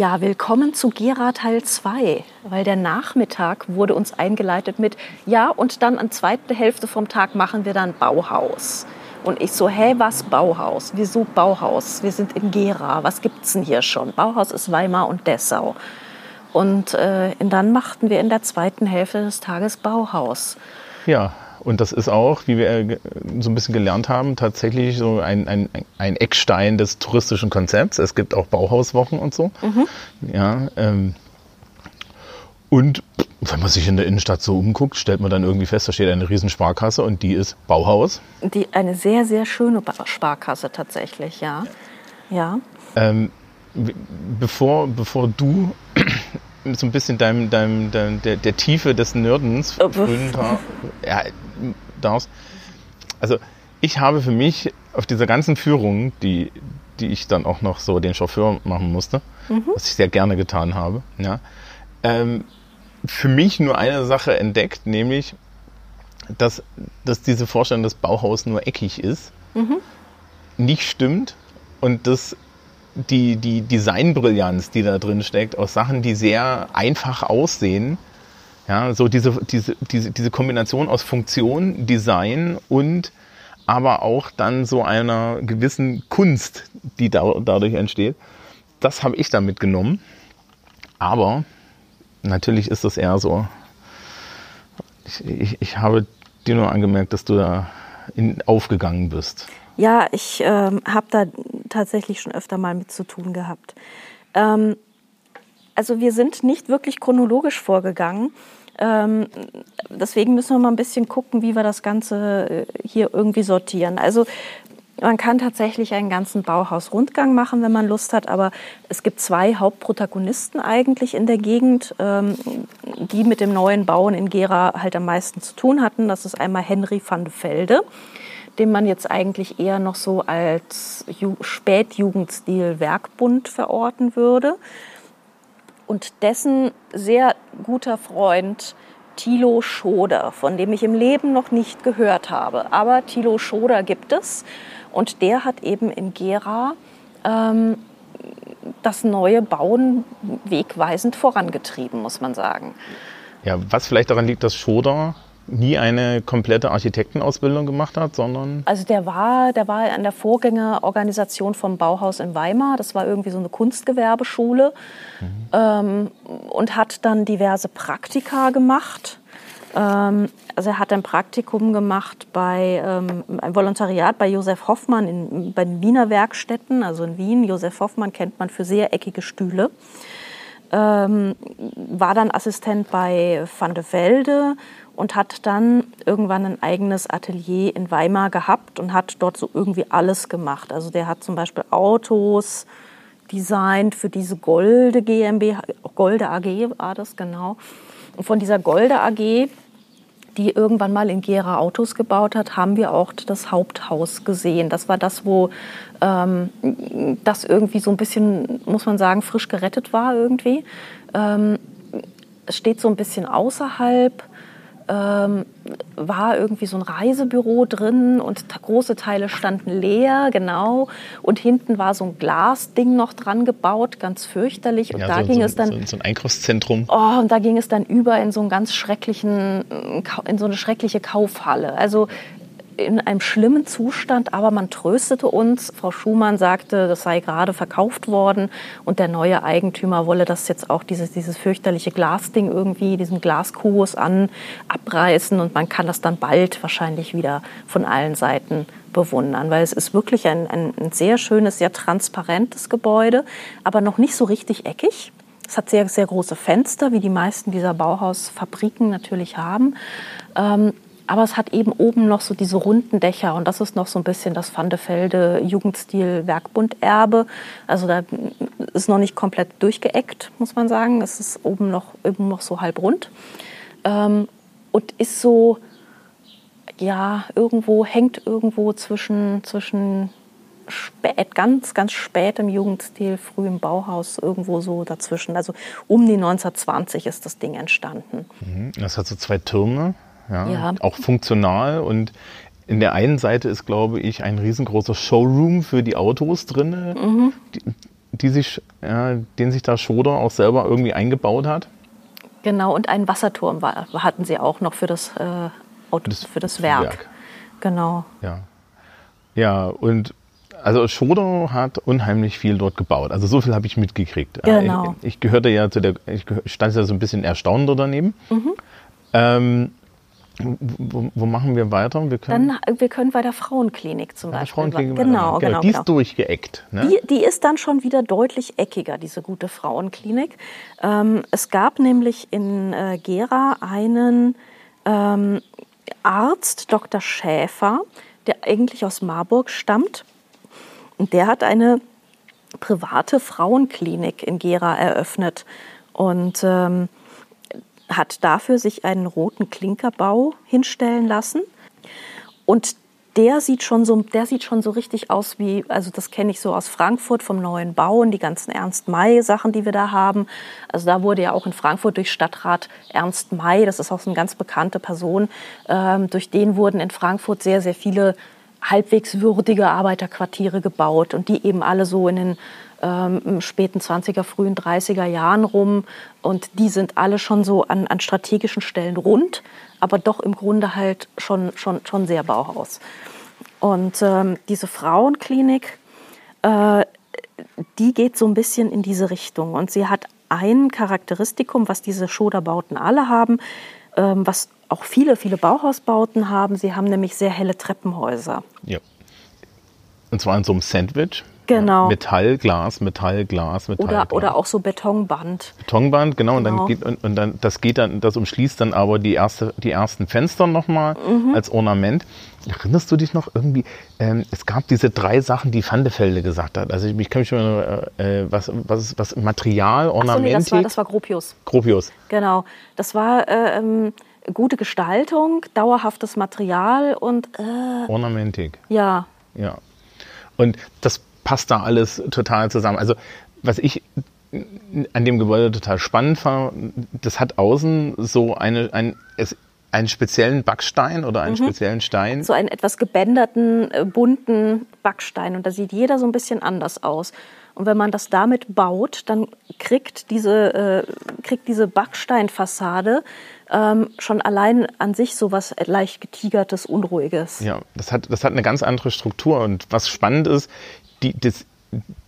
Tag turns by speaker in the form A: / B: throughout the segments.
A: Ja, willkommen zu Gera Teil 2, weil der Nachmittag wurde uns eingeleitet mit, ja, und dann an zweiter Hälfte vom Tag machen wir dann Bauhaus. Und ich so, hä, was Bauhaus? Wieso Bauhaus? Wir sind in Gera, was gibt's denn hier schon? Bauhaus ist Weimar und Dessau. Und äh, dann machten wir in der zweiten Hälfte des Tages Bauhaus.
B: Ja, und das ist auch, wie wir äh, so ein bisschen gelernt haben, tatsächlich so ein, ein, ein Eckstein des touristischen Konzepts. Es gibt auch Bauhauswochen und so. Mhm. Ja, ähm, und wenn man sich in der Innenstadt so umguckt, stellt man dann irgendwie fest, da steht eine riesen Sparkasse und die ist Bauhaus.
A: Die, eine sehr, sehr schöne Sparkasse tatsächlich, ja. ja.
B: Ähm, bevor, bevor du so ein bisschen deinem, deinem, deinem der, der, Tiefe des Nerdens frönen ja, darfst. Also ich habe für mich auf dieser ganzen Führung, die, die ich dann auch noch so den Chauffeur machen musste, mhm. was ich sehr gerne getan habe, ja, ähm, für mich nur eine Sache entdeckt, nämlich, dass, dass diese Vorstellung, dass Bauhaus nur eckig ist, mhm. nicht stimmt und dass die, die Designbrillanz, die da drin steckt, aus Sachen, die sehr einfach aussehen, ja, so diese, diese, diese, diese Kombination aus Funktion, Design und aber auch dann so einer gewissen Kunst, die da, dadurch entsteht. Das habe ich da mitgenommen. Aber natürlich ist das eher so. Ich, ich, ich habe dir nur angemerkt, dass du da in, aufgegangen bist.
A: Ja, ich ähm, habe da tatsächlich schon öfter mal mit zu tun gehabt. Ähm, also wir sind nicht wirklich chronologisch vorgegangen. Ähm, deswegen müssen wir mal ein bisschen gucken, wie wir das Ganze äh, hier irgendwie sortieren. Also man kann tatsächlich einen ganzen Bauhaus-Rundgang machen, wenn man Lust hat, aber es gibt zwei Hauptprotagonisten eigentlich in der Gegend, ähm, die mit dem neuen Bauen in Gera halt am meisten zu tun hatten. Das ist einmal Henry van de Velde den man jetzt eigentlich eher noch so als Spätjugendstil Werkbund verorten würde. Und dessen sehr guter Freund Thilo Schoder, von dem ich im Leben noch nicht gehört habe. Aber Thilo Schoder gibt es und der hat eben in Gera ähm, das neue Bauen wegweisend vorangetrieben, muss man sagen.
B: Ja, was vielleicht daran liegt, dass Schoder nie eine komplette Architektenausbildung gemacht hat, sondern?
A: Also der war, der war an der Vorgängerorganisation vom Bauhaus in Weimar. Das war irgendwie so eine Kunstgewerbeschule mhm. ähm, und hat dann diverse Praktika gemacht. Ähm, also er hat ein Praktikum gemacht bei ähm, ein Volontariat bei Josef Hoffmann in, bei den Wiener Werkstätten, also in Wien. Josef Hoffmann kennt man für sehr eckige Stühle. Ähm, war dann Assistent bei Van de Velde und hat dann irgendwann ein eigenes Atelier in Weimar gehabt und hat dort so irgendwie alles gemacht. Also der hat zum Beispiel Autos designt für diese Golde GmbH, Golde AG war das genau. Und von dieser Golde AG, die irgendwann mal in Gera Autos gebaut hat, haben wir auch das Haupthaus gesehen. Das war das, wo ähm, das irgendwie so ein bisschen, muss man sagen, frisch gerettet war irgendwie. Ähm, es steht so ein bisschen außerhalb ähm, war irgendwie so ein Reisebüro drin und große Teile standen leer, genau. Und hinten war so ein Glasding noch dran gebaut, ganz fürchterlich. Und ja, da so, ging so, es dann.
B: So, so, ein Einkaufszentrum.
A: Oh, und da ging es dann über in so einen ganz schrecklichen, in so eine schreckliche Kaufhalle. Also in einem schlimmen Zustand, aber man tröstete uns. Frau Schumann sagte, das sei gerade verkauft worden und der neue Eigentümer wolle das jetzt auch dieses, dieses fürchterliche Glasding irgendwie, diesen Glaskubus an, abreißen und man kann das dann bald wahrscheinlich wieder von allen Seiten bewundern, weil es ist wirklich ein, ein, ein sehr schönes, sehr transparentes Gebäude, aber noch nicht so richtig eckig. Es hat sehr, sehr große Fenster, wie die meisten dieser Bauhausfabriken natürlich haben. Ähm, aber es hat eben oben noch so diese runden Dächer und das ist noch so ein bisschen das Vandefelde Jugendstil Werkbunderbe. Also da ist noch nicht komplett durchgeeckt, muss man sagen. Es ist oben noch, oben noch so halb rund. Ähm, und ist so, ja, irgendwo, hängt irgendwo zwischen, zwischen spät, ganz, ganz spät im Jugendstil, früh im Bauhaus, irgendwo so dazwischen. Also um die 1920 ist das Ding entstanden.
B: Mhm. Das hat so zwei Türme, ja, ja. auch funktional und in der einen Seite ist, glaube ich, ein riesengroßer Showroom für die Autos drin, mhm. die, die, sich, ja, den sich da Schoder auch selber irgendwie eingebaut hat.
A: Genau, und einen Wasserturm war, hatten sie auch noch für das, äh, Auto, das für das Werk. Werk. Genau.
B: Ja. Ja, und also Schoder hat unheimlich viel dort gebaut. Also so viel habe ich mitgekriegt.
A: Genau.
B: Ich, ich, gehörte ja zu der, ich stand ja so ein bisschen erstaunt daneben. Mhm. Ähm, wo, wo, machen wir weiter?
A: Wir können, dann, wir können bei der Frauenklinik zum Beispiel.
B: Frauenklinik genau, genau, genau. Die ist genau. durchgeeckt.
A: Ne? Die, die, ist dann schon wieder deutlich eckiger, diese gute Frauenklinik. Ähm, es gab nämlich in äh, Gera einen ähm, Arzt, Dr. Schäfer, der eigentlich aus Marburg stammt und der hat eine private Frauenklinik in Gera eröffnet und ähm, hat dafür sich einen roten Klinkerbau hinstellen lassen. Und der sieht schon so, der sieht schon so richtig aus wie, also das kenne ich so aus Frankfurt vom neuen Bau und die ganzen Ernst May Sachen, die wir da haben. Also da wurde ja auch in Frankfurt durch Stadtrat Ernst May, das ist auch so eine ganz bekannte Person, ähm, durch den wurden in Frankfurt sehr, sehr viele halbwegs würdige Arbeiterquartiere gebaut und die eben alle so in den ähm, späten 20er, frühen 30er Jahren rum. Und die sind alle schon so an, an strategischen Stellen rund, aber doch im Grunde halt schon, schon, schon sehr Bauhaus. Und ähm, diese Frauenklinik, äh, die geht so ein bisschen in diese Richtung. Und sie hat ein Charakteristikum, was diese Schoderbauten alle haben, ähm, was auch viele, viele Bauhausbauten haben. Sie haben nämlich sehr helle Treppenhäuser.
B: Ja. Und zwar in so einem Sandwich.
A: Genau.
B: Metall, Glas, Metall, Glas, Metall.
A: Oder, oder auch so Betonband.
B: Betonband, genau. genau. Und dann genau. geht und, und, dann das geht dann, das umschließt dann aber die erste, die ersten Fenster nochmal mhm. als Ornament. Erinnerst du dich noch irgendwie? Ähm, es gab diese drei Sachen, die Vandefelde gesagt hat. Also ich, ich kann mich schon äh, was, was, was Material, Ornament.
A: Nee, das, war, das war Gropius.
B: Gropius.
A: Genau. Das war äh, ähm, gute Gestaltung, dauerhaftes Material und
B: äh, Ornamentik.
A: Ja.
B: Ja. Und das passt da alles total zusammen. Also was ich an dem Gebäude total spannend fand, das hat außen so eine, ein, es, einen speziellen Backstein oder einen mhm. speziellen Stein.
A: So einen etwas gebänderten, äh, bunten Backstein. Und da sieht jeder so ein bisschen anders aus. Und wenn man das damit baut, dann kriegt diese, äh, kriegt diese Backsteinfassade ähm, schon allein an sich so was leicht getigertes, unruhiges.
B: Ja, das hat, das hat eine ganz andere Struktur. Und was spannend ist, die, das,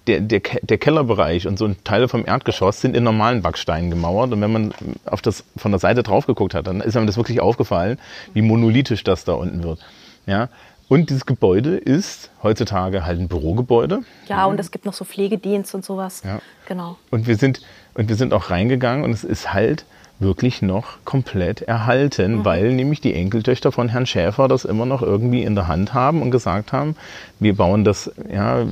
B: der, der, der Kellerbereich und so Teile vom Erdgeschoss sind in normalen Backsteinen gemauert. Und wenn man auf das, von der Seite drauf geguckt hat, dann ist einem das wirklich aufgefallen, wie monolithisch das da unten wird. Ja, und dieses Gebäude ist heutzutage halt ein Bürogebäude.
A: Ja, und es gibt noch so Pflegedienst und sowas.
B: Ja.
A: Genau.
B: Und wir sind, und wir sind auch reingegangen und es ist halt wirklich noch komplett erhalten, mhm. weil nämlich die Enkeltöchter von Herrn Schäfer das immer noch irgendwie in der Hand haben und gesagt haben, wir bauen das, ja,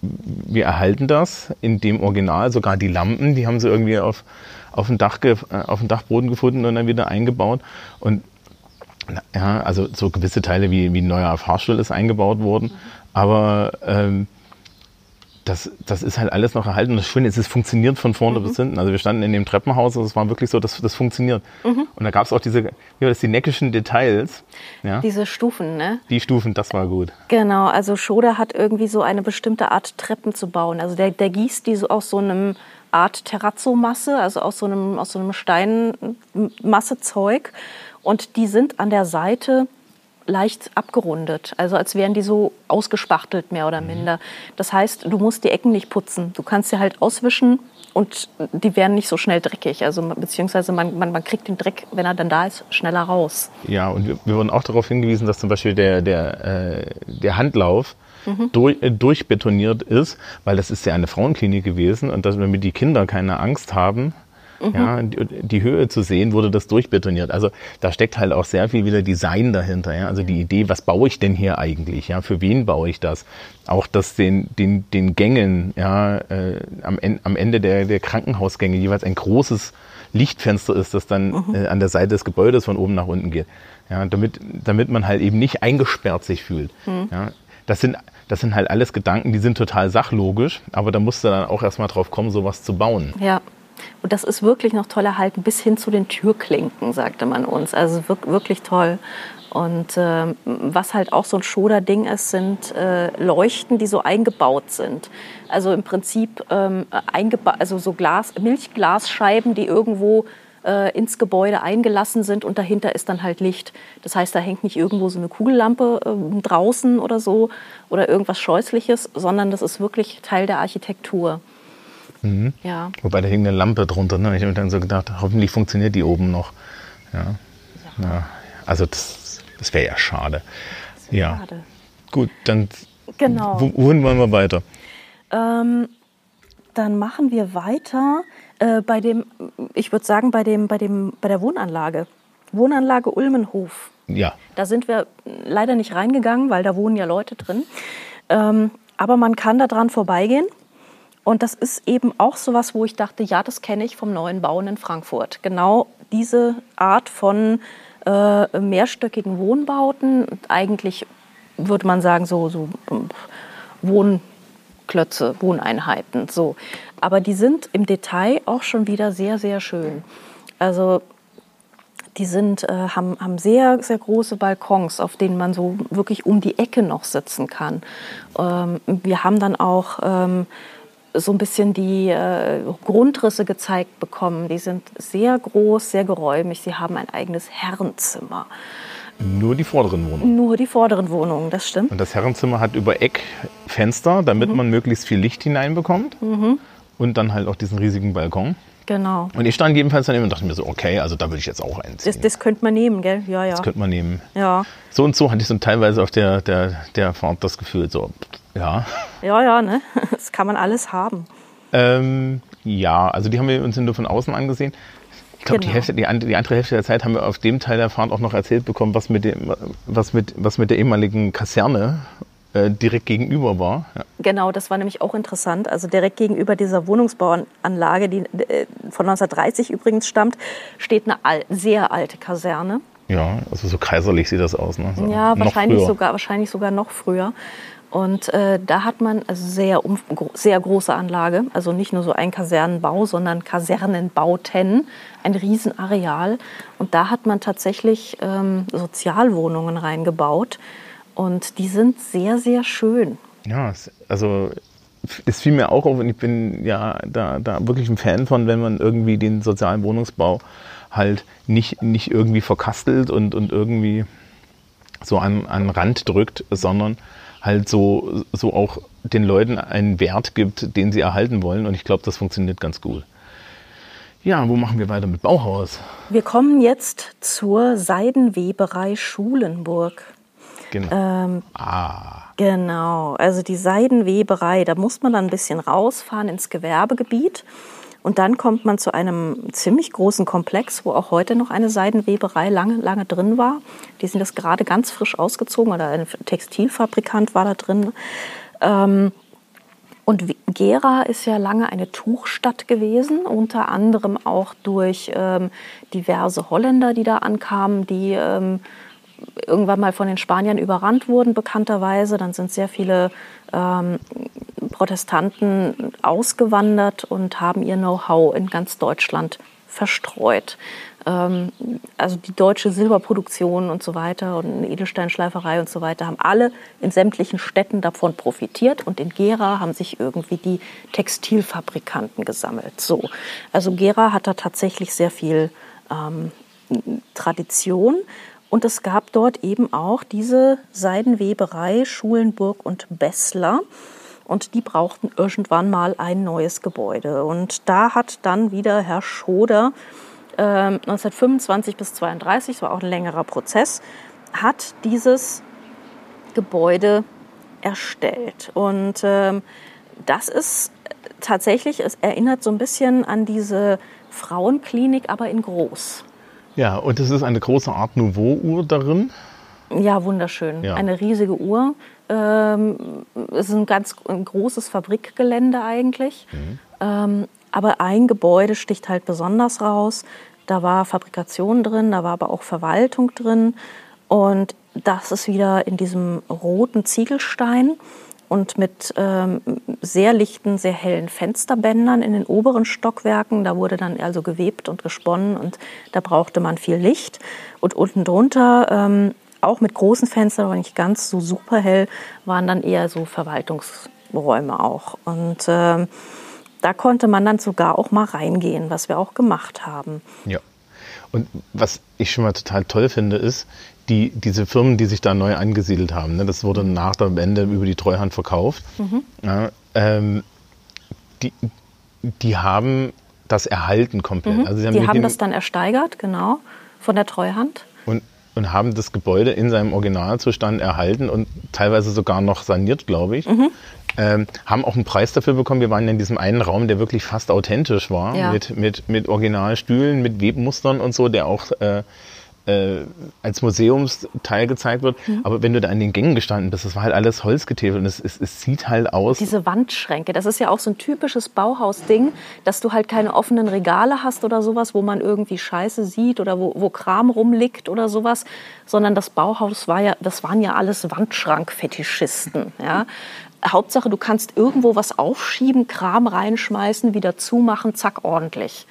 B: wir, erhalten das in dem Original, sogar die Lampen, die haben sie irgendwie auf, auf, dem Dach, äh, auf dem Dachboden gefunden und dann wieder eingebaut und ja, also so gewisse Teile wie, wie ein neuer Fahrstuhl ist eingebaut worden, mhm. aber ähm, das, das ist halt alles noch erhalten. Und das Schöne ist, es funktioniert von vorne mhm. bis hinten. Also wir standen in dem Treppenhaus und es war wirklich so, dass das funktioniert. Mhm. Und da gab es auch diese, wie war das, die neckischen Details.
A: Ja? Diese Stufen, ne?
B: Die Stufen, das war gut.
A: Genau, also Schoder hat irgendwie so eine bestimmte Art Treppen zu bauen. Also der, der gießt die so aus so einem Art Terrazzo-Masse, also aus so einem, aus so einem Steinmassezeug. Und die sind an der Seite leicht abgerundet, also als wären die so ausgespachtelt mehr oder mhm. minder. Das heißt, du musst die Ecken nicht putzen. Du kannst sie halt auswischen und die werden nicht so schnell dreckig. Also beziehungsweise man, man, man kriegt den Dreck, wenn er dann da ist, schneller raus.
B: Ja, und wir, wir wurden auch darauf hingewiesen, dass zum Beispiel der, der, äh, der Handlauf mhm. durch, äh, durchbetoniert ist, weil das ist ja eine Frauenklinik gewesen und dass, damit die Kinder keine Angst haben, Mhm. Ja, die, die, Höhe zu sehen, wurde das durchbetoniert. Also da steckt halt auch sehr viel wieder Design dahinter. Ja? Also die Idee, was baue ich denn hier eigentlich? Ja? Für wen baue ich das? Auch dass den, den, den Gängen, ja, äh, am, am Ende der, der Krankenhausgänge jeweils ein großes Lichtfenster ist, das dann mhm. äh, an der Seite des Gebäudes von oben nach unten geht. Ja, damit, damit man halt eben nicht eingesperrt sich fühlt. Mhm. Ja, das sind, das sind halt alles Gedanken, die sind total sachlogisch, aber da musst du dann auch erstmal drauf kommen, sowas zu bauen.
A: Ja. Und das ist wirklich noch toll erhalten, bis hin zu den Türklinken, sagte man uns. Also wirklich toll. Und äh, was halt auch so ein Schoder-Ding ist, sind äh, Leuchten, die so eingebaut sind. Also im Prinzip ähm, also so Glas, Milchglasscheiben, die irgendwo äh, ins Gebäude eingelassen sind und dahinter ist dann halt Licht. Das heißt, da hängt nicht irgendwo so eine Kugellampe äh, draußen oder so oder irgendwas Scheußliches, sondern das ist wirklich Teil der Architektur.
B: Mhm. Ja. Wobei da hing eine Lampe drunter. Ne? Ich habe dann so gedacht, hoffentlich funktioniert die oben noch. Ja. ja. ja. Also das, das wäre ja schade. Ja. Schade. Gut, dann genau. wohin wollen wir weiter?
A: Ähm, dann machen wir weiter äh, bei dem, ich würde sagen, bei, dem, bei, dem, bei der Wohnanlage. Wohnanlage Ulmenhof.
B: Ja.
A: Da sind wir leider nicht reingegangen, weil da wohnen ja Leute drin. Ähm, aber man kann da dran vorbeigehen. Und das ist eben auch so was, wo ich dachte, ja, das kenne ich vom neuen Bauen in Frankfurt. Genau diese Art von äh, mehrstöckigen Wohnbauten. Eigentlich würde man sagen, so, so Wohnklötze, Wohneinheiten. So. Aber die sind im Detail auch schon wieder sehr, sehr schön. Also die sind, äh, haben, haben sehr, sehr große Balkons, auf denen man so wirklich um die Ecke noch sitzen kann. Ähm, wir haben dann auch ähm, so ein bisschen die äh, Grundrisse gezeigt bekommen. Die sind sehr groß, sehr geräumig. Sie haben ein eigenes Herrenzimmer.
B: Nur die vorderen Wohnungen?
A: Nur die vorderen Wohnungen, das stimmt.
B: Und das Herrenzimmer hat über Eck Fenster, damit mhm. man möglichst viel Licht hineinbekommt. Mhm und dann halt auch diesen riesigen Balkon.
A: Genau.
B: Und ich stand jedenfalls daneben und dachte mir so, okay, also da würde ich jetzt auch einziehen.
A: Das, das könnte man nehmen, gell? Ja, ja.
B: Das könnte man nehmen.
A: Ja.
B: So und so hatte ich so teilweise auf der, der, der Fahrt das Gefühl, so, ja.
A: Ja, ja, ne? Das kann man alles haben.
B: Ähm, ja, also die haben wir uns nur von außen angesehen. Ich glaube, genau. die, die, die andere Hälfte der Zeit haben wir auf dem Teil der Fahrt auch noch erzählt bekommen, was mit, dem, was mit, was mit der ehemaligen Kaserne äh, direkt gegenüber war.
A: Ja. Genau, das war nämlich auch interessant. Also direkt gegenüber dieser Wohnungsbauanlage, die äh, von 1930 übrigens stammt, steht eine al sehr alte Kaserne.
B: Ja, also so kaiserlich sieht das aus. Ne? So
A: ja, wahrscheinlich sogar, wahrscheinlich sogar noch früher. Und äh, da hat man also sehr, um, sehr große Anlage, also nicht nur so ein Kasernenbau, sondern Kasernenbauten, ein Riesenareal. Und da hat man tatsächlich ähm, Sozialwohnungen reingebaut und die sind sehr, sehr schön.
B: Ja, also es fiel mir auch auf und ich bin ja da, da wirklich ein Fan von, wenn man irgendwie den sozialen Wohnungsbau halt nicht, nicht irgendwie verkastelt und, und irgendwie so an, an Rand drückt, sondern halt so, so auch den Leuten einen Wert gibt, den sie erhalten wollen. Und ich glaube, das funktioniert ganz gut. Ja, wo machen wir weiter mit Bauhaus?
A: Wir kommen jetzt zur Seidenweberei Schulenburg.
B: Genau. Ähm, ah.
A: Genau, also die Seidenweberei, da muss man dann ein bisschen rausfahren ins Gewerbegebiet. Und dann kommt man zu einem ziemlich großen Komplex, wo auch heute noch eine Seidenweberei lange, lange drin war. Die sind das gerade ganz frisch ausgezogen oder ein Textilfabrikant war da drin. Ähm, und Gera ist ja lange eine Tuchstadt gewesen, unter anderem auch durch ähm, diverse Holländer, die da ankamen, die ähm, irgendwann mal von den Spaniern überrannt wurden, bekannterweise. Dann sind sehr viele ähm, Protestanten ausgewandert und haben ihr Know-how in ganz Deutschland verstreut. Ähm, also die deutsche Silberproduktion und so weiter und Edelsteinschleiferei und so weiter haben alle in sämtlichen Städten davon profitiert und in Gera haben sich irgendwie die Textilfabrikanten gesammelt. So, also Gera hat da tatsächlich sehr viel ähm, Tradition. Und es gab dort eben auch diese Seidenweberei Schulenburg und Bessler. Und die brauchten irgendwann mal ein neues Gebäude. Und da hat dann wieder Herr Schoder äh, 1925 bis 32, das war auch ein längerer Prozess, hat dieses Gebäude erstellt. Und ähm, das ist tatsächlich, es erinnert so ein bisschen an diese Frauenklinik, aber in groß.
B: Ja, und es ist eine große Art Nouveau-Uhr darin.
A: Ja, wunderschön. Ja. Eine riesige Uhr. Ähm, es ist ein ganz ein großes Fabrikgelände eigentlich. Mhm. Ähm, aber ein Gebäude sticht halt besonders raus. Da war Fabrikation drin, da war aber auch Verwaltung drin. Und das ist wieder in diesem roten Ziegelstein und mit ähm, sehr lichten, sehr hellen Fensterbändern in den oberen Stockwerken. Da wurde dann also gewebt und gesponnen und da brauchte man viel Licht. Und unten drunter, ähm, auch mit großen Fenstern, aber nicht ganz so super hell, waren dann eher so Verwaltungsräume auch. Und ähm, da konnte man dann sogar auch mal reingehen, was wir auch gemacht haben.
B: Ja. Und was ich schon mal total toll finde, ist, die, diese Firmen, die sich da neu angesiedelt haben, ne, das wurde nach der Wende über die Treuhand verkauft, mhm. ja, ähm, die, die haben das erhalten komplett.
A: Mhm. Also haben die haben das dann ersteigert, genau, von der Treuhand.
B: Und, und haben das Gebäude in seinem Originalzustand erhalten und teilweise sogar noch saniert, glaube ich. Mhm. Ähm, haben auch einen Preis dafür bekommen. Wir waren in diesem einen Raum, der wirklich fast authentisch war, ja. mit, mit, mit Originalstühlen, mit Webmustern und so, der auch äh, äh, als Museumsteil gezeigt wird. Mhm. Aber wenn du da an den Gängen gestanden bist, das war halt alles Holzgetäfelt und es, es, es, sieht halt aus.
A: Diese Wandschränke, das ist ja auch so ein typisches Bauhausding, dass du halt keine offenen Regale hast oder sowas, wo man irgendwie Scheiße sieht oder wo, wo Kram rumliegt oder sowas, sondern das Bauhaus war ja, das waren ja alles Wandschrankfetischisten. Ja? Hauptsache, du kannst irgendwo was aufschieben, Kram reinschmeißen, wieder zumachen, zack, ordentlich.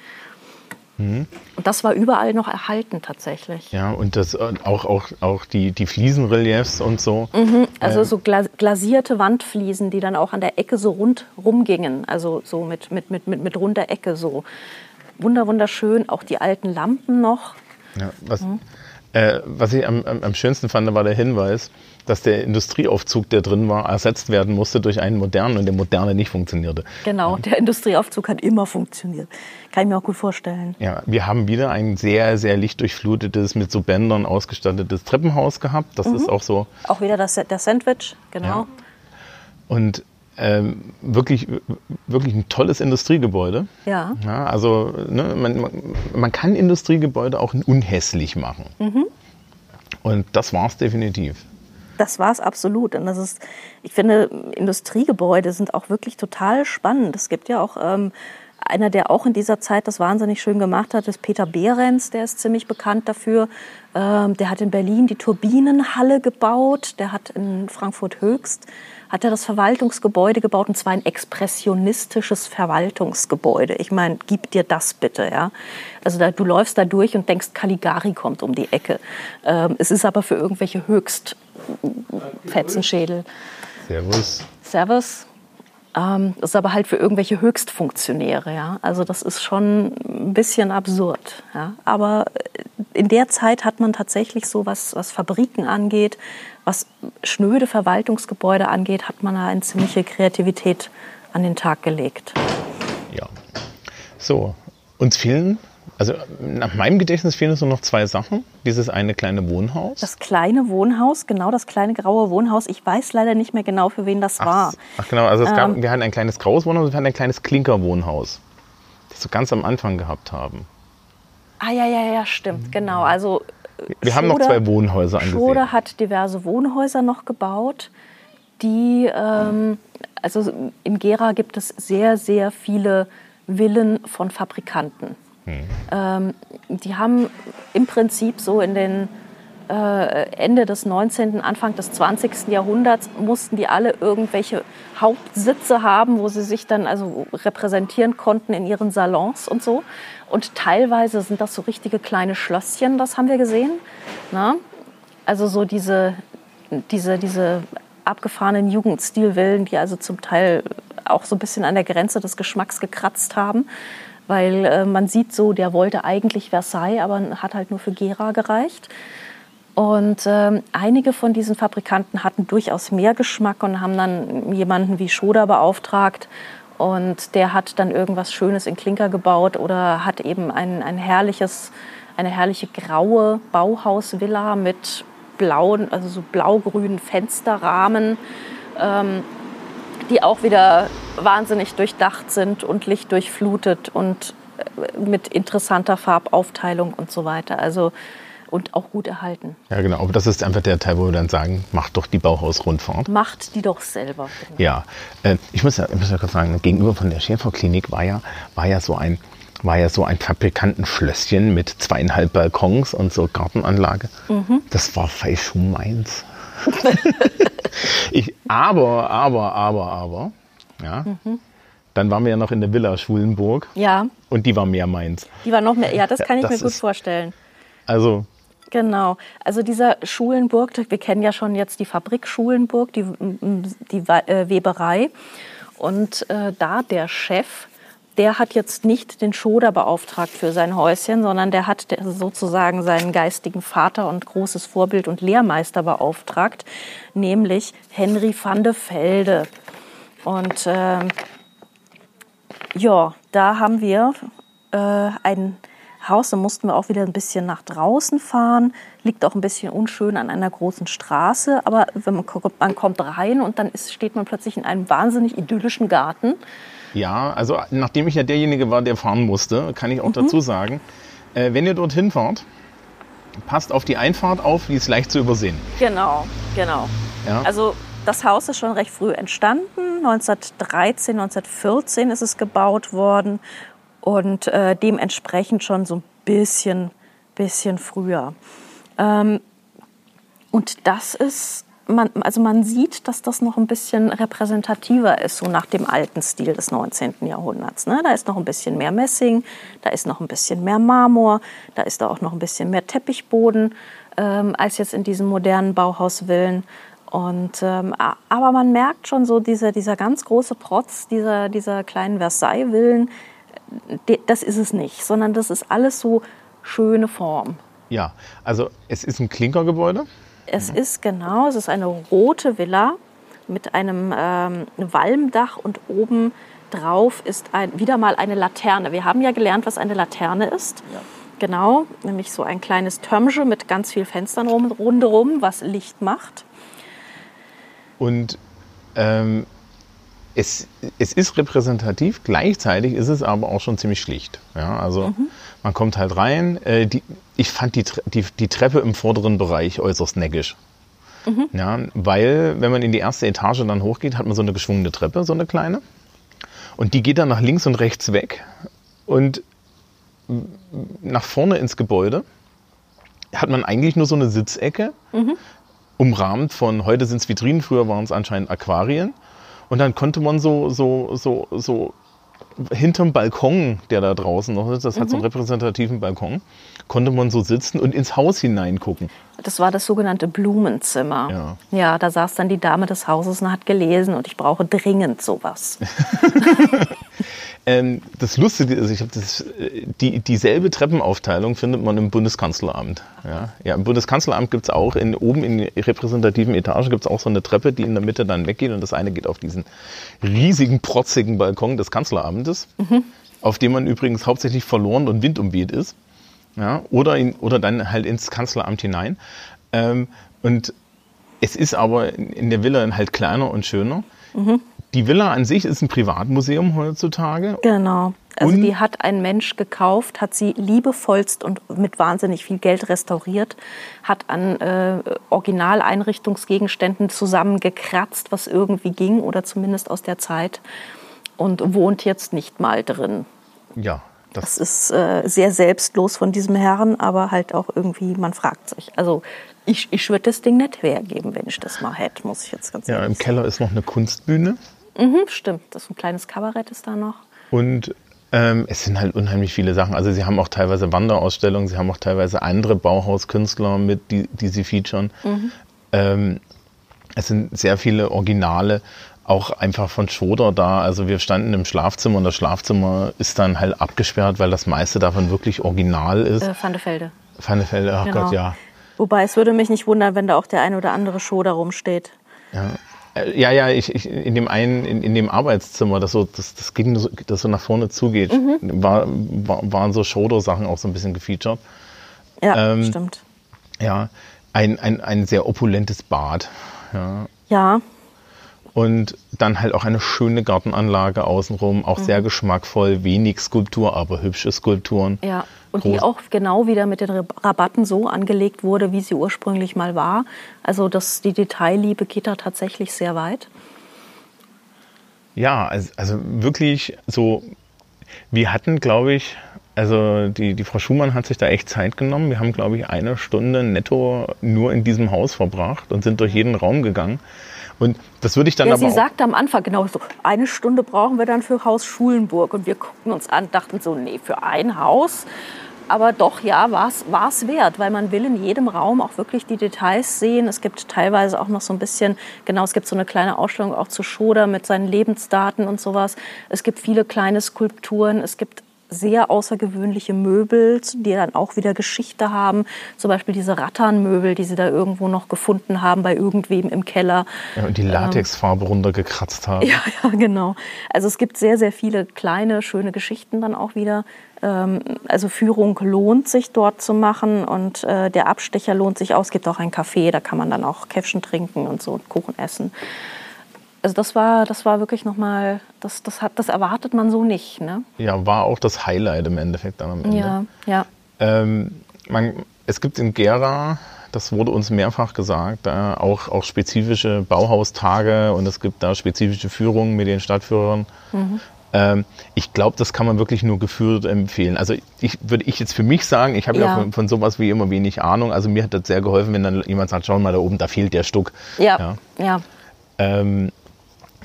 A: Mhm. Und das war überall noch erhalten tatsächlich.
B: Ja, und das äh, auch, auch, auch die, die Fliesenreliefs und so.
A: Mhm, also ähm. so glasierte Wandfliesen, die dann auch an der Ecke so rund rumgingen. Also so mit, mit, mit, mit, mit runder Ecke so. Wunder, wunderschön. Auch die alten Lampen noch.
B: Ja, was, mhm. äh, was ich am, am, am schönsten fand, war der Hinweis, dass der Industrieaufzug, der drin war, ersetzt werden musste durch einen modernen und der moderne nicht funktionierte.
A: Genau, ja. der Industrieaufzug hat immer funktioniert. Kann ich mir auch gut vorstellen.
B: Ja, wir haben wieder ein sehr, sehr lichtdurchflutetes, mit so Bändern ausgestattetes Treppenhaus gehabt. Das mhm. ist auch so.
A: Auch wieder das, der Sandwich, genau. Ja.
B: Und ähm, wirklich, wirklich ein tolles Industriegebäude.
A: Ja.
B: ja also ne, man, man kann Industriegebäude auch unhässlich machen. Mhm. Und das war es definitiv
A: das war es absolut. Und das ist, ich finde, Industriegebäude sind auch wirklich total spannend. Es gibt ja auch ähm, einer, der auch in dieser Zeit das wahnsinnig schön gemacht hat, ist Peter Behrens, der ist ziemlich bekannt dafür. Ähm, der hat in Berlin die Turbinenhalle gebaut, der hat in Frankfurt Höchst hat er das Verwaltungsgebäude gebaut und zwar ein expressionistisches Verwaltungsgebäude. Ich meine, gib dir das bitte, ja. Also da, du läufst da durch und denkst, Caligari kommt um die Ecke. Ähm, es ist aber für irgendwelche Höchstfetzenschädel.
B: Servus.
A: Servus. Ähm, das ist aber halt für irgendwelche Höchstfunktionäre, ja. Also das ist schon ein bisschen absurd, ja. Aber in der Zeit hat man tatsächlich so was, was Fabriken angeht, was schnöde Verwaltungsgebäude angeht, hat man da eine ziemliche Kreativität an den Tag gelegt.
B: Ja. So, uns fehlen, also nach meinem Gedächtnis fehlen uns nur noch zwei Sachen. Dieses eine kleine Wohnhaus.
A: Das kleine Wohnhaus, genau, das kleine graue Wohnhaus. Ich weiß leider nicht mehr genau, für wen das war.
B: Ach, genau, also gab, ähm, wir hatten ein kleines graues Wohnhaus und wir hatten ein kleines Klinkerwohnhaus, das wir ganz am Anfang gehabt haben.
A: Ah ja, ja, ja, stimmt, genau. Also
B: wir haben noch zwei Wohnhäuser angesehen.
A: Schroeder hat diverse Wohnhäuser noch gebaut, die, ähm, also in Gera gibt es sehr, sehr viele Villen von Fabrikanten. Hm. Ähm, die haben im Prinzip so in den äh, Ende des 19., Anfang des 20. Jahrhunderts mussten die alle irgendwelche Hauptsitze haben, wo sie sich dann also repräsentieren konnten in ihren Salons und so. Und teilweise sind das so richtige kleine Schlösschen, das haben wir gesehen. Na? Also so diese, diese, diese abgefahrenen Jugendstilvillen, die also zum Teil auch so ein bisschen an der Grenze des Geschmacks gekratzt haben. Weil äh, man sieht so, der wollte eigentlich Versailles, aber hat halt nur für Gera gereicht. Und ähm, einige von diesen Fabrikanten hatten durchaus mehr Geschmack und haben dann jemanden wie Schoder beauftragt. Und der hat dann irgendwas Schönes in Klinker gebaut oder hat eben ein, ein herrliches, eine herrliche graue Bauhausvilla mit blauen, also so blau-grünen Fensterrahmen, ähm, die auch wieder wahnsinnig durchdacht sind und lichtdurchflutet und mit interessanter Farbaufteilung und so weiter. Also und auch gut erhalten.
B: Ja, genau. Aber das ist einfach der Teil, wo wir dann sagen, macht doch die Bauhausrundfahrt.
A: Macht die doch selber.
B: Genau. Ja, äh, ich muss ja, ich muss ja kurz sagen, gegenüber von der Schäferklinik war ja, war ja so ein war ja so ein Fabrikantenschlösschen mit zweieinhalb Balkons und so Gartenanlage. Mhm. Das war falsch schon meins. ich, aber, aber, aber, aber, ja. Mhm. Dann waren wir ja noch in der Villa Schulenburg.
A: Ja.
B: Und die war mehr meins.
A: Die war noch mehr, ja, das kann ich ja, mir gut ist, vorstellen.
B: Also,
A: Genau. Also dieser Schulenburg, wir kennen ja schon jetzt die Fabrik Schulenburg, die, die äh, Weberei. Und äh, da der Chef, der hat jetzt nicht den Schoder beauftragt für sein Häuschen, sondern der hat sozusagen seinen geistigen Vater und großes Vorbild und Lehrmeister beauftragt, nämlich Henry van de Velde. Und äh, ja, da haben wir äh, ein Haus, da mussten wir auch wieder ein bisschen nach draußen fahren. Liegt auch ein bisschen unschön an einer großen Straße, aber wenn man, man kommt rein und dann ist, steht man plötzlich in einem wahnsinnig idyllischen Garten.
B: Ja, also nachdem ich ja derjenige war, der fahren musste, kann ich auch mhm. dazu sagen, äh, wenn ihr dorthin fahrt, passt auf die Einfahrt auf, die ist leicht zu übersehen.
A: Genau, genau. Ja. Also das Haus ist schon recht früh entstanden. 1913, 1914 ist es gebaut worden und äh, dementsprechend schon so ein bisschen, bisschen früher. Ähm, und das ist, man, also man sieht, dass das noch ein bisschen repräsentativer ist, so nach dem alten Stil des 19. Jahrhunderts. Ne? Da ist noch ein bisschen mehr Messing, da ist noch ein bisschen mehr Marmor, da ist da auch noch ein bisschen mehr Teppichboden ähm, als jetzt in diesen modernen Bauhausvillen. Und, ähm, aber man merkt schon so diese, dieser ganz große Protz dieser, dieser kleinen Versailles-Villen, das ist es nicht, sondern das ist alles so schöne Form.
B: Ja, also es ist ein Klinkergebäude.
A: Es ist genau, es ist eine rote Villa mit einem ähm, Walmdach und oben drauf ist ein, wieder mal eine Laterne. Wir haben ja gelernt, was eine Laterne ist. Ja. Genau, nämlich so ein kleines Türmchen mit ganz vielen Fenstern rum, rundherum, was Licht macht.
B: Und ähm, es, es ist repräsentativ, gleichzeitig ist es aber auch schon ziemlich schlicht. Ja, also mhm. man kommt halt rein. Äh, die, ich fand die, die, die Treppe im vorderen Bereich äußerst neckisch. Mhm. Ja, weil, wenn man in die erste Etage dann hochgeht, hat man so eine geschwungene Treppe, so eine kleine. Und die geht dann nach links und rechts weg. Und nach vorne ins Gebäude hat man eigentlich nur so eine Sitzecke, mhm. umrahmt von, heute sind es Vitrinen, früher waren es anscheinend Aquarien. Und dann konnte man so, so, so, so hinterm Balkon, der da draußen noch ist, das mhm. hat so einen mhm. repräsentativen Balkon, konnte man so sitzen und ins Haus hineingucken.
A: Das war das sogenannte Blumenzimmer. Ja. ja, da saß dann die Dame des Hauses und hat gelesen und ich brauche dringend sowas.
B: Ähm, das Lustige ist, ich habe das, die, dieselbe Treppenaufteilung findet man im Bundeskanzleramt. Ja, ja im Bundeskanzleramt gibt es auch, in, oben in der repräsentativen Etage gibt es auch so eine Treppe, die in der Mitte dann weggeht und das eine geht auf diesen riesigen, protzigen Balkon des Kanzleramtes, mhm. auf dem man übrigens hauptsächlich verloren und windumweht ist. Ja, oder, in, oder dann halt ins Kanzleramt hinein. Ähm, und es ist aber in der Villa halt kleiner und schöner. Mhm. Die Villa an sich ist ein Privatmuseum heutzutage.
A: Genau. Also und die hat ein Mensch gekauft, hat sie liebevollst und mit wahnsinnig viel Geld restauriert, hat an äh, Originaleinrichtungsgegenständen zusammengekratzt, was irgendwie ging oder zumindest aus der Zeit und wohnt jetzt nicht mal drin.
B: Ja.
A: Das, das ist äh, sehr selbstlos von diesem Herrn, aber halt auch irgendwie, man fragt sich. Also ich, ich würde das Ding nicht hergeben, wenn ich das mal hätte, muss ich jetzt ganz
B: ehrlich sagen. Ja, im Keller ist noch eine Kunstbühne.
A: Mhm, stimmt, das ist ein kleines Kabarett ist da noch.
B: Und ähm, es sind halt unheimlich viele Sachen. Also sie haben auch teilweise Wanderausstellungen, sie haben auch teilweise andere Bauhauskünstler mit, die, die sie featuren. Mhm. Ähm, es sind sehr viele Originale, auch einfach von Schoder da. Also wir standen im Schlafzimmer und das Schlafzimmer ist dann halt abgesperrt, weil das meiste davon wirklich original ist.
A: Äh, Van de Velde.
B: Van de Velde, ach genau. Gott, ja.
A: Wobei es würde mich nicht wundern, wenn da auch der ein oder andere Schoder rumsteht.
B: Ja, äh, ja, ja, ich, ich, in dem einen, in, in dem Arbeitszimmer, das so, das, das ging so, das so nach vorne zugeht, mhm. war, war, waren so Shoulder-Sachen auch so ein bisschen gefeatured.
A: Ja, ähm, stimmt.
B: Ja, ein, ein, ein sehr opulentes Bad. Ja.
A: ja.
B: Und dann halt auch eine schöne Gartenanlage außenrum, auch mhm. sehr geschmackvoll, wenig Skulptur, aber hübsche Skulpturen.
A: Ja, und Groß die auch genau wieder mit den Rabatten so angelegt wurde, wie sie ursprünglich mal war. Also das, die Detailliebe geht da tatsächlich sehr weit.
B: Ja, also, also wirklich so, wir hatten, glaube ich, also die, die Frau Schumann hat sich da echt Zeit genommen. Wir haben, glaube ich, eine Stunde netto nur in diesem Haus verbracht und sind durch jeden Raum gegangen. Und das würde ich dann
A: ja,
B: aber.
A: Sie sagte am Anfang genau so, eine Stunde brauchen wir dann für Haus Schulenburg. Und wir guckten uns an, dachten so, nee, für ein Haus. Aber doch, ja, war es wert, weil man will in jedem Raum auch wirklich die Details sehen. Es gibt teilweise auch noch so ein bisschen, genau, es gibt so eine kleine Ausstellung auch zu Schoder mit seinen Lebensdaten und sowas. Es gibt viele kleine Skulpturen. Es gibt sehr außergewöhnliche Möbel, die dann auch wieder Geschichte haben. Zum Beispiel diese Rattanmöbel, die sie da irgendwo noch gefunden haben bei irgendwem im Keller.
B: Ja, und die ähm, Latexfarbe ähm, runtergekratzt haben.
A: Ja, ja, genau. Also es gibt sehr, sehr viele kleine, schöne Geschichten dann auch wieder. Ähm, also Führung lohnt sich dort zu machen und äh, der Abstecher lohnt sich auch. Es gibt auch ein Café, da kann man dann auch Käffchen trinken und so und Kuchen essen also das war, das war wirklich nochmal, das, das, hat, das erwartet man so nicht. Ne?
B: Ja, war auch das Highlight im Endeffekt dann am Ende.
A: Ja, ja.
B: Ähm, man, es gibt in Gera, das wurde uns mehrfach gesagt, da auch, auch spezifische Bauhaustage und es gibt da spezifische Führungen mit den Stadtführern. Mhm. Ähm, ich glaube, das kann man wirklich nur geführt empfehlen. Also ich würde ich jetzt für mich sagen, ich habe ja, ja von, von, sowas wie immer wenig Ahnung. Also mir hat das sehr geholfen, wenn dann jemand sagt, schau mal da oben, da fehlt der Stuck.
A: Ja, ja. ja.
B: Ähm,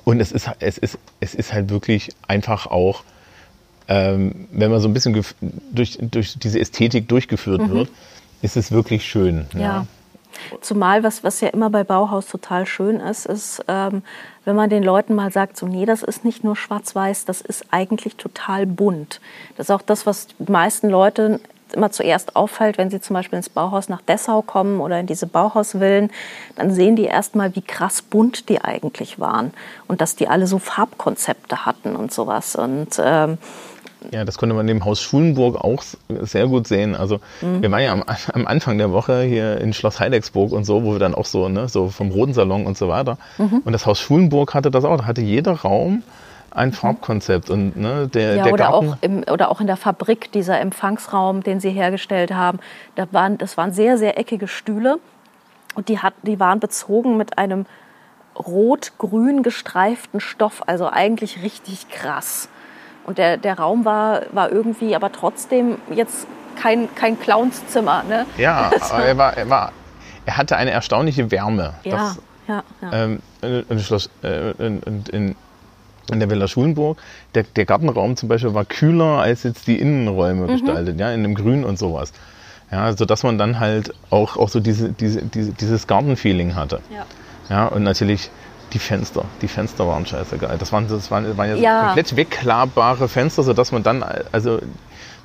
B: und es ist, es ist, es ist halt wirklich einfach auch, ähm, wenn man so ein bisschen durch, durch diese Ästhetik durchgeführt mhm. wird, ist es wirklich schön.
A: Ja. ja. Zumal, was, was ja immer bei Bauhaus total schön ist, ist, ähm, wenn man den Leuten mal sagt, so, nee, das ist nicht nur schwarz-weiß, das ist eigentlich total bunt. Das ist auch das, was die meisten Leute immer zuerst auffällt, wenn sie zum Beispiel ins Bauhaus nach Dessau kommen oder in diese Bauhausvillen, dann sehen die erstmal, wie krass bunt die eigentlich waren und dass die alle so Farbkonzepte hatten und sowas. Und ähm,
B: ja, das konnte man im Haus Schulenburg auch sehr gut sehen. Also mhm. wir waren ja am, am, Anfang der Woche hier in Schloss Heidecksburg und so, wo wir dann auch so, ne, so vom Roten Salon und so weiter. Mhm. Und das Haus Schulenburg hatte das auch. Da hatte jeder Raum ein mhm. Farbkonzept. Und, ne, der,
A: ja,
B: der
A: oder, auch im, oder auch in der Fabrik, dieser Empfangsraum, den sie hergestellt haben. Da waren, das waren sehr, sehr eckige Stühle. Und die, hat, die waren bezogen mit einem rot-grün gestreiften Stoff. Also eigentlich richtig krass. Und der, der Raum war, war irgendwie aber trotzdem jetzt kein, kein Clownszimmer. Ne?
B: Ja, aber er, war, er, war, er hatte eine erstaunliche Wärme.
A: Ja, das, ja, ja. Ähm,
B: in, Schloss, äh, in, in, in der Villa Schulenburg, der, der, Gartenraum zum Beispiel war kühler als jetzt die Innenräume mhm. gestaltet, ja, in dem Grün und sowas. Ja, so dass man dann halt auch, auch so diese, diese, diese dieses Gartenfeeling hatte. Ja. ja, und natürlich die Fenster. Die Fenster waren scheiße geil. Das waren, das waren, waren ja, ja. komplett wegklappbare Fenster, sodass man dann, also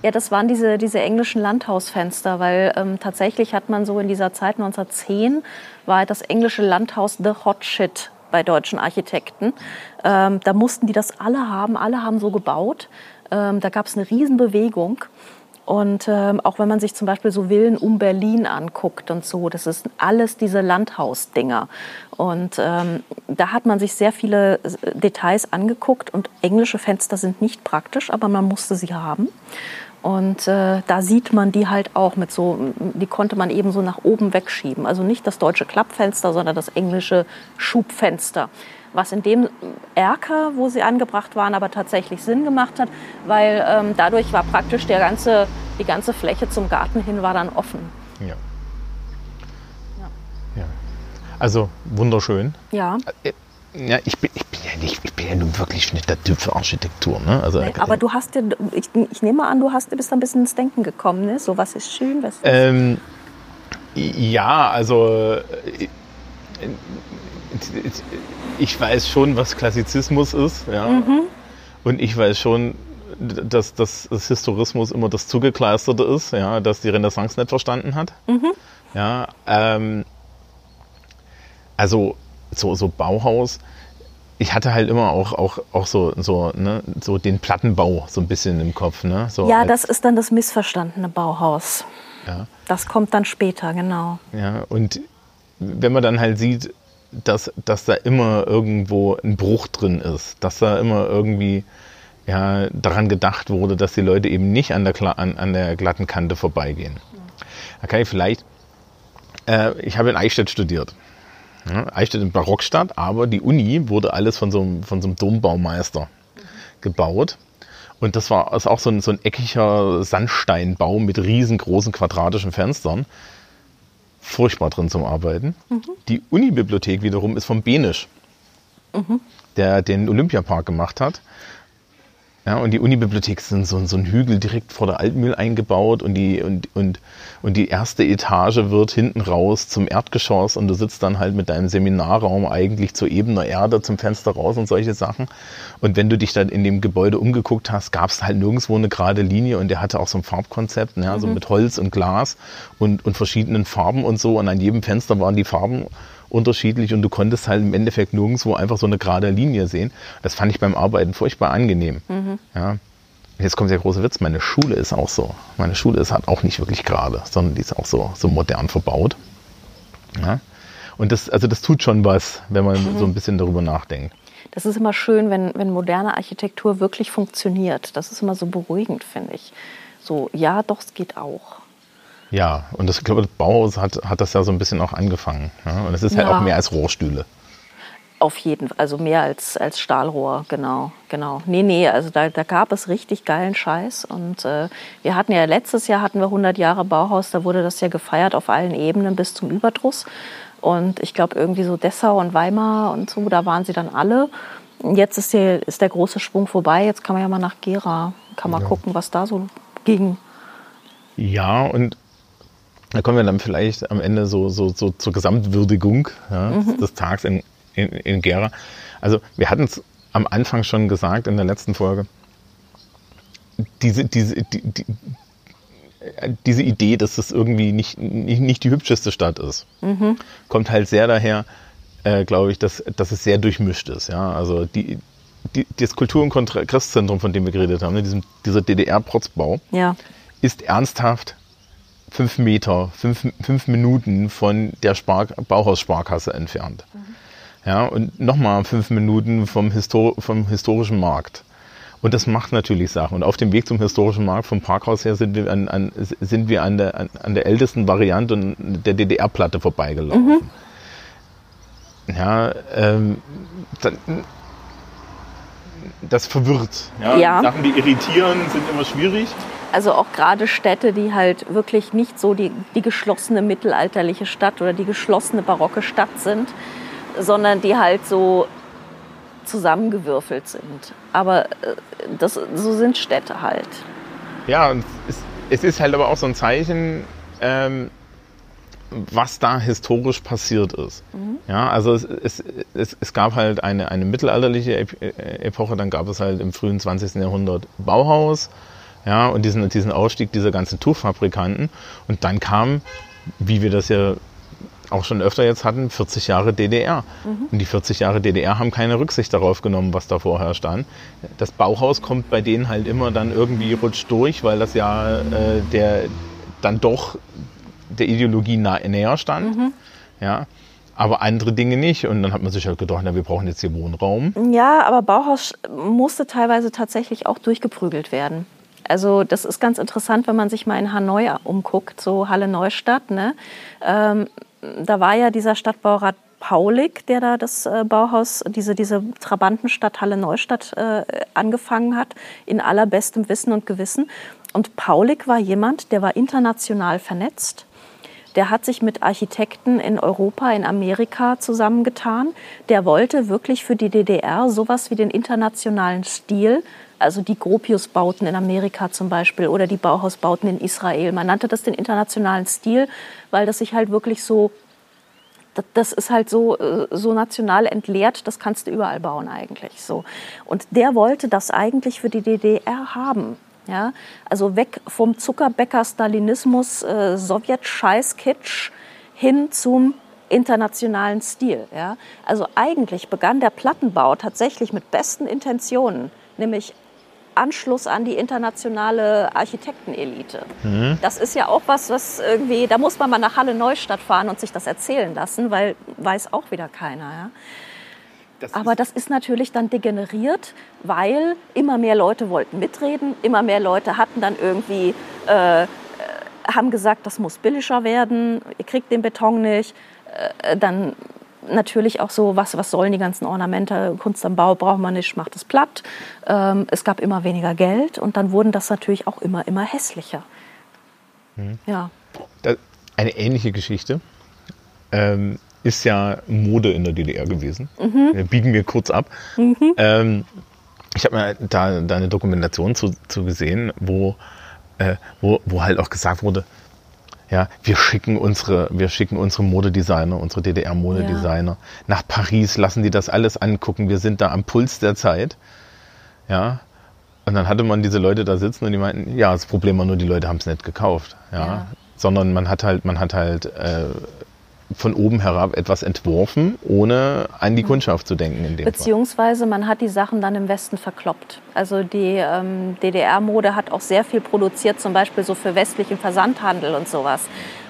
A: ja, das waren diese, diese englischen Landhausfenster, weil ähm, tatsächlich hat man so in dieser Zeit 1910 war das englische Landhaus The Hot Shit bei deutschen Architekten. Ähm, da mussten die das alle haben, alle haben so gebaut. Ähm, da gab es eine Riesenbewegung. Und ähm, auch wenn man sich zum Beispiel so Villen um Berlin anguckt und so, das ist alles diese Landhausdinger. Und ähm, da hat man sich sehr viele Details angeguckt und englische Fenster sind nicht praktisch, aber man musste sie haben. Und äh, da sieht man die halt auch mit so, die konnte man eben so nach oben wegschieben. Also nicht das deutsche Klappfenster, sondern das englische Schubfenster. Was in dem Erker, wo sie angebracht waren, aber tatsächlich Sinn gemacht hat, weil ähm, dadurch war praktisch der ganze, die ganze Fläche zum Garten hin war dann offen.
B: Ja. ja. ja. Also wunderschön.
A: Ja.
B: Äh, ja, ich bin, ich bin ja nicht, ich bin ja nun wirklich nicht der Typ für Architektur. Ne? Also,
A: nee, aber du hast ja, ich, ich nehme an, du hast, bist ein bisschen ins Denken gekommen, ne? So was ist schön, was ist.
B: Ähm, ja, also ich, ich, weiß schon, was Klassizismus ist, ja. Mhm. Und ich weiß schon, dass, dass das Historismus immer das Zugekleisterte ist, ja, dass die Renaissance nicht verstanden hat. Mhm. Ja, ähm, also so, so Bauhaus, ich hatte halt immer auch, auch, auch so, so, ne, so den Plattenbau so ein bisschen im Kopf. Ne? So
A: ja, das ist dann das missverstandene Bauhaus. Ja. Das kommt dann später, genau.
B: Ja, und wenn man dann halt sieht, dass, dass da immer irgendwo ein Bruch drin ist, dass da immer irgendwie ja, daran gedacht wurde, dass die Leute eben nicht an der, an, an der glatten Kante vorbeigehen. Da kann ich vielleicht, äh, ich habe in Eichstätt studiert. Ja, Eichstätt in Barockstadt, aber die Uni wurde alles von so einem, von so einem Dombaumeister gebaut. Und das war ist auch so ein, so ein eckiger Sandsteinbau mit riesengroßen quadratischen Fenstern. Furchtbar drin zum Arbeiten. Mhm. Die Unibibliothek wiederum ist vom Benisch, mhm. der den Olympiapark gemacht hat. Ja, und die Unibibliothek ist so, so ein Hügel direkt vor der Altmühl eingebaut und die, und, und, und die erste Etage wird hinten raus zum Erdgeschoss und du sitzt dann halt mit deinem Seminarraum eigentlich zu ebener Erde zum Fenster raus und solche Sachen. Und wenn du dich dann in dem Gebäude umgeguckt hast, gab es halt nirgendwo eine gerade Linie und der hatte auch so ein Farbkonzept, ja, mhm. so mit Holz und Glas und, und verschiedenen Farben und so. Und an jedem Fenster waren die Farben unterschiedlich und du konntest halt im Endeffekt nirgendwo einfach so eine gerade Linie sehen. Das fand ich beim Arbeiten furchtbar angenehm. Mhm. Ja. Jetzt kommt der große Witz, meine Schule ist auch so. Meine Schule ist halt auch nicht wirklich gerade, sondern die ist auch so, so modern verbaut. Ja. Und das, also das tut schon was, wenn man mhm. so ein bisschen darüber nachdenkt.
A: Das ist immer schön, wenn, wenn moderne Architektur wirklich funktioniert. Das ist immer so beruhigend, finde ich. So, ja, doch, es geht auch.
B: Ja, und das, ich glaube, das Bauhaus hat, hat das ja so ein bisschen auch angefangen. Ja? Und es ist halt ja. auch mehr als Rohrstühle.
A: Auf jeden Fall, also mehr als, als Stahlrohr, genau, genau. Nee, nee, also da, da gab es richtig geilen Scheiß. Und äh, wir hatten ja letztes Jahr hatten wir 100 Jahre Bauhaus, da wurde das ja gefeiert auf allen Ebenen bis zum Überdruss. Und ich glaube irgendwie so Dessau und Weimar und so, da waren sie dann alle. Jetzt ist der, ist der große Schwung vorbei, jetzt kann man ja mal nach Gera, kann man ja. gucken, was da so ging.
B: Ja, und da kommen wir dann vielleicht am Ende so, so, so zur Gesamtwürdigung ja, mhm. des Tags in, in, in Gera. Also wir hatten es am Anfang schon gesagt in der letzten Folge. Diese, diese, die, die, diese Idee, dass das irgendwie nicht, nicht, nicht die hübscheste Stadt ist, mhm. kommt halt sehr daher, äh, glaube ich, dass, dass es sehr durchmischt ist. Ja? Also die, die, das Kultur- und Kongresszentrum, von dem wir geredet haben, ne, diesem, dieser DDR-Protzbau, ja. ist ernsthaft fünf Meter, fünf, fünf Minuten von der Spar Bauhaussparkasse entfernt. Mhm. Ja, und nochmal fünf Minuten vom, Histor vom historischen Markt. Und das macht natürlich Sachen. Und auf dem Weg zum historischen Markt vom Parkhaus her sind wir an, an sind wir an, der, an, an der ältesten Variante der DDR-Platte vorbeigelaufen. Mhm. Ja, ähm, das verwirrt. Ja? ja. Sachen, die irritieren, sind immer schwierig.
A: Also auch gerade Städte, die halt wirklich nicht so die, die geschlossene mittelalterliche Stadt oder die geschlossene barocke Stadt sind, sondern die halt so zusammengewürfelt sind. Aber äh, das, so sind Städte halt.
B: Ja, und es, es ist halt aber auch so ein Zeichen, ähm, was da historisch passiert ist. Mhm. Ja, also es, es, es, es, gab halt eine, eine mittelalterliche Epoche, dann gab es halt im frühen 20. Jahrhundert Bauhaus, ja, und diesen, diesen Ausstieg dieser ganzen Tuchfabrikanten. Und dann kam, wie wir das ja auch schon öfter jetzt hatten, 40 Jahre DDR. Mhm. Und die 40 Jahre DDR haben keine Rücksicht darauf genommen, was da vorher stand. Das Bauhaus kommt bei denen halt immer dann irgendwie rutscht durch, weil das ja äh, der dann doch der Ideologie nah, näher stand. Mhm. Ja. Aber andere Dinge nicht. Und dann hat man sich halt gedacht, na, wir brauchen jetzt hier Wohnraum.
A: Ja, aber Bauhaus musste teilweise tatsächlich auch durchgeprügelt werden. Also das ist ganz interessant, wenn man sich mal in Hanoi umguckt, so Halle Neustadt. Ne? Ähm, da war ja dieser Stadtbaurat Paulik, der da das äh, Bauhaus, diese, diese Trabantenstadt Halle Neustadt äh, angefangen hat, in allerbestem Wissen und Gewissen. Und Paulik war jemand, der war international vernetzt. Der hat sich mit Architekten in Europa, in Amerika zusammengetan. Der wollte wirklich für die DDR sowas wie den internationalen Stil also die Gropius-Bauten in Amerika zum Beispiel oder die Bauhausbauten in Israel. Man nannte das den internationalen Stil, weil das sich halt wirklich so, das ist halt so, äh, so national entleert, das kannst du überall bauen eigentlich. So. Und der wollte das eigentlich für die DDR haben. Ja? Also weg vom Zuckerbäcker-Stalinismus, äh, Sowjet-Scheiß-Kitsch hin zum internationalen Stil. Ja? Also eigentlich begann der Plattenbau tatsächlich mit besten Intentionen, nämlich Anschluss an die internationale Architektenelite. Mhm. Das ist ja auch was, was irgendwie, da muss man mal nach Halle Neustadt fahren und sich das erzählen lassen, weil weiß auch wieder keiner. Ja? Das Aber das ist natürlich dann degeneriert, weil immer mehr Leute wollten mitreden, immer mehr Leute hatten dann irgendwie, äh, äh haben gesagt, das muss billiger werden, ihr kriegt den Beton nicht. Äh, dann natürlich auch so, was, was sollen die ganzen Ornamente, Kunst am Bau braucht man nicht, macht es platt. Ähm, es gab immer weniger Geld und dann wurden das natürlich auch immer, immer hässlicher.
B: Mhm. Ja. eine ähnliche Geschichte ähm, ist ja Mode in der DDR gewesen. Mhm. Wir biegen wir kurz ab. Mhm. Ähm, ich habe mir da, da eine Dokumentation zu, zu gesehen, wo, äh, wo, wo halt auch gesagt wurde, ja, wir schicken unsere, wir schicken unsere Modedesigner, unsere DDR-Modedesigner ja. nach Paris, lassen die das alles angucken. Wir sind da am Puls der Zeit. Ja. Und dann hatte man diese Leute da sitzen und die meinten, ja, das Problem war nur, die Leute haben es nicht gekauft. Ja. ja. Sondern man hat halt, man hat halt äh, von oben herab etwas entworfen, ohne an die mhm. Kundschaft zu denken. In dem
A: Beziehungsweise man hat die Sachen dann im Westen verkloppt. Also die ähm, DDR-Mode hat auch sehr viel produziert, zum Beispiel so für westlichen Versandhandel und sowas.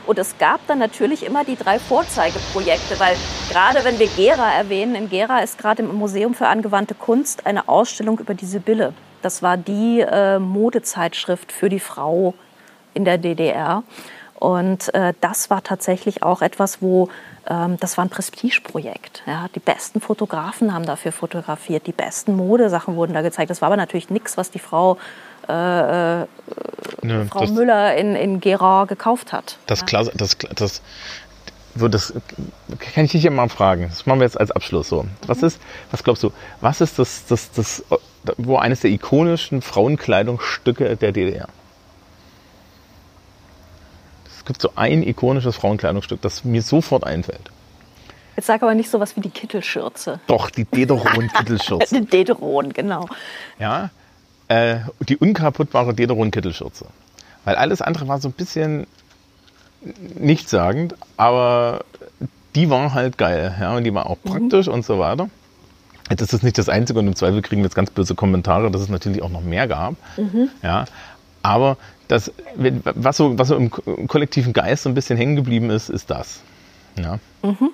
A: Und es gab dann natürlich immer die drei Vorzeigeprojekte, weil gerade wenn wir Gera erwähnen, in Gera ist gerade im Museum für angewandte Kunst eine Ausstellung über die Sibylle. Das war die äh, Modezeitschrift für die Frau in der DDR. Und äh, das war tatsächlich auch etwas, wo ähm, das war ein Prestigeprojekt. Ja. Die besten Fotografen haben dafür fotografiert, die besten Modesachen wurden da gezeigt. Das war aber natürlich nichts, was die Frau äh, äh, ja, Frau Müller in, in Gera gekauft hat.
B: Das, ja. klar, das, das, das kann ich dich ja mal fragen. Das machen wir jetzt als Abschluss so. Was ist, was glaubst du, was ist das, das, das, wo eines der ikonischen Frauenkleidungsstücke der DDR? Gibt so ein ikonisches Frauenkleidungsstück, das mir sofort einfällt.
A: Jetzt sag aber nicht so was wie die Kittelschürze.
B: Doch, die Dederon-Kittelschürze.
A: die Dederon, genau.
B: Ja, äh, die unkaputtbare Dederon-Kittelschürze. Weil alles andere war so ein bisschen nichtssagend, aber die war halt geil. Ja, und die war auch mhm. praktisch mhm. und so weiter. Das ist nicht das Einzige und im Zweifel kriegen wir jetzt ganz böse Kommentare, dass es natürlich auch noch mehr gab. Mhm. Ja, aber das, was, so, was so im kollektiven Geist so ein bisschen hängen geblieben ist, ist das. Ja, mhm.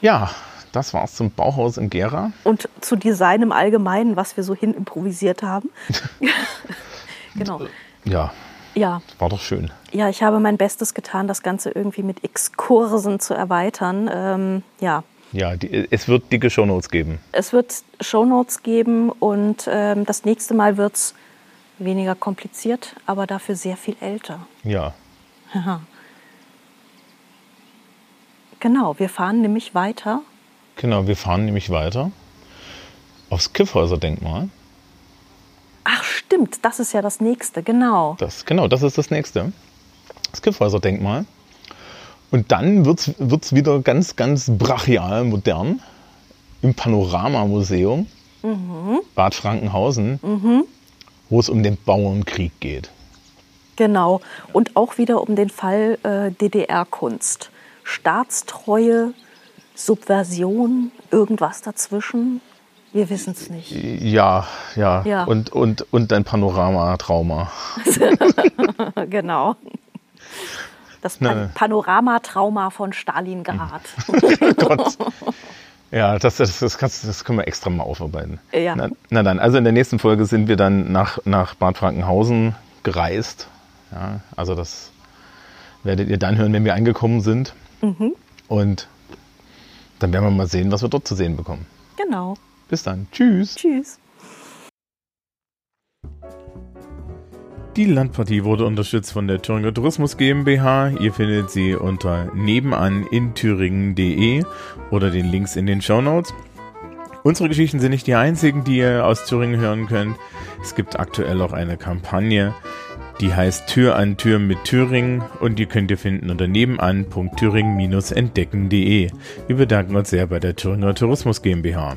B: ja das war's zum Bauhaus in Gera.
A: Und zu Design im Allgemeinen, was wir so hin improvisiert haben.
B: genau. Ja. Ja. War doch schön.
A: Ja, ich habe mein Bestes getan, das Ganze irgendwie mit Exkursen zu erweitern. Ähm, ja.
B: Ja, die, es wird dicke Shownotes geben.
A: Es wird Shownotes geben und ähm, das nächste Mal wird es weniger kompliziert, aber dafür sehr viel älter.
B: Ja.
A: Genau, wir fahren nämlich weiter.
B: Genau, wir fahren nämlich weiter aufs Kiffhäuser-Denkmal.
A: Ach stimmt, das ist ja das nächste, genau.
B: Das, genau, das ist das nächste. Das Kiffhäuser-Denkmal. Und dann wird es wieder ganz, ganz brachial modern im Panoramamuseum mhm. Bad Frankenhausen. Mhm wo es um den Bauernkrieg geht.
A: Genau. Und auch wieder um den Fall äh, DDR-Kunst. Staatstreue, Subversion, irgendwas dazwischen. Wir wissen es nicht.
B: Ja, ja, ja. Und, und, und dein Panoramatrauma.
A: genau. Das Pan Panoramatrauma von Stalingrad. Gott.
B: Ja, das, das, das, kannst, das können wir extra mal aufarbeiten. Ja. Na, na, dann, also in der nächsten Folge sind wir dann nach, nach Bad Frankenhausen gereist. Ja, also das werdet ihr dann hören, wenn wir angekommen sind. Mhm. Und dann werden wir mal sehen, was wir dort zu sehen bekommen.
A: Genau.
B: Bis dann. Tschüss.
A: Tschüss.
B: Die Landpartie wurde unterstützt von der Thüringer Tourismus GmbH. Ihr findet sie unter nebenan in thüringen.de oder den Links in den Show Notes. Unsere Geschichten sind nicht die einzigen, die ihr aus Thüringen hören könnt. Es gibt aktuell auch eine Kampagne, die heißt Tür an Tür mit Thüringen und die könnt ihr finden unter nebenan.thüringen-entdecken.de. Wir bedanken uns sehr bei der Thüringer Tourismus GmbH.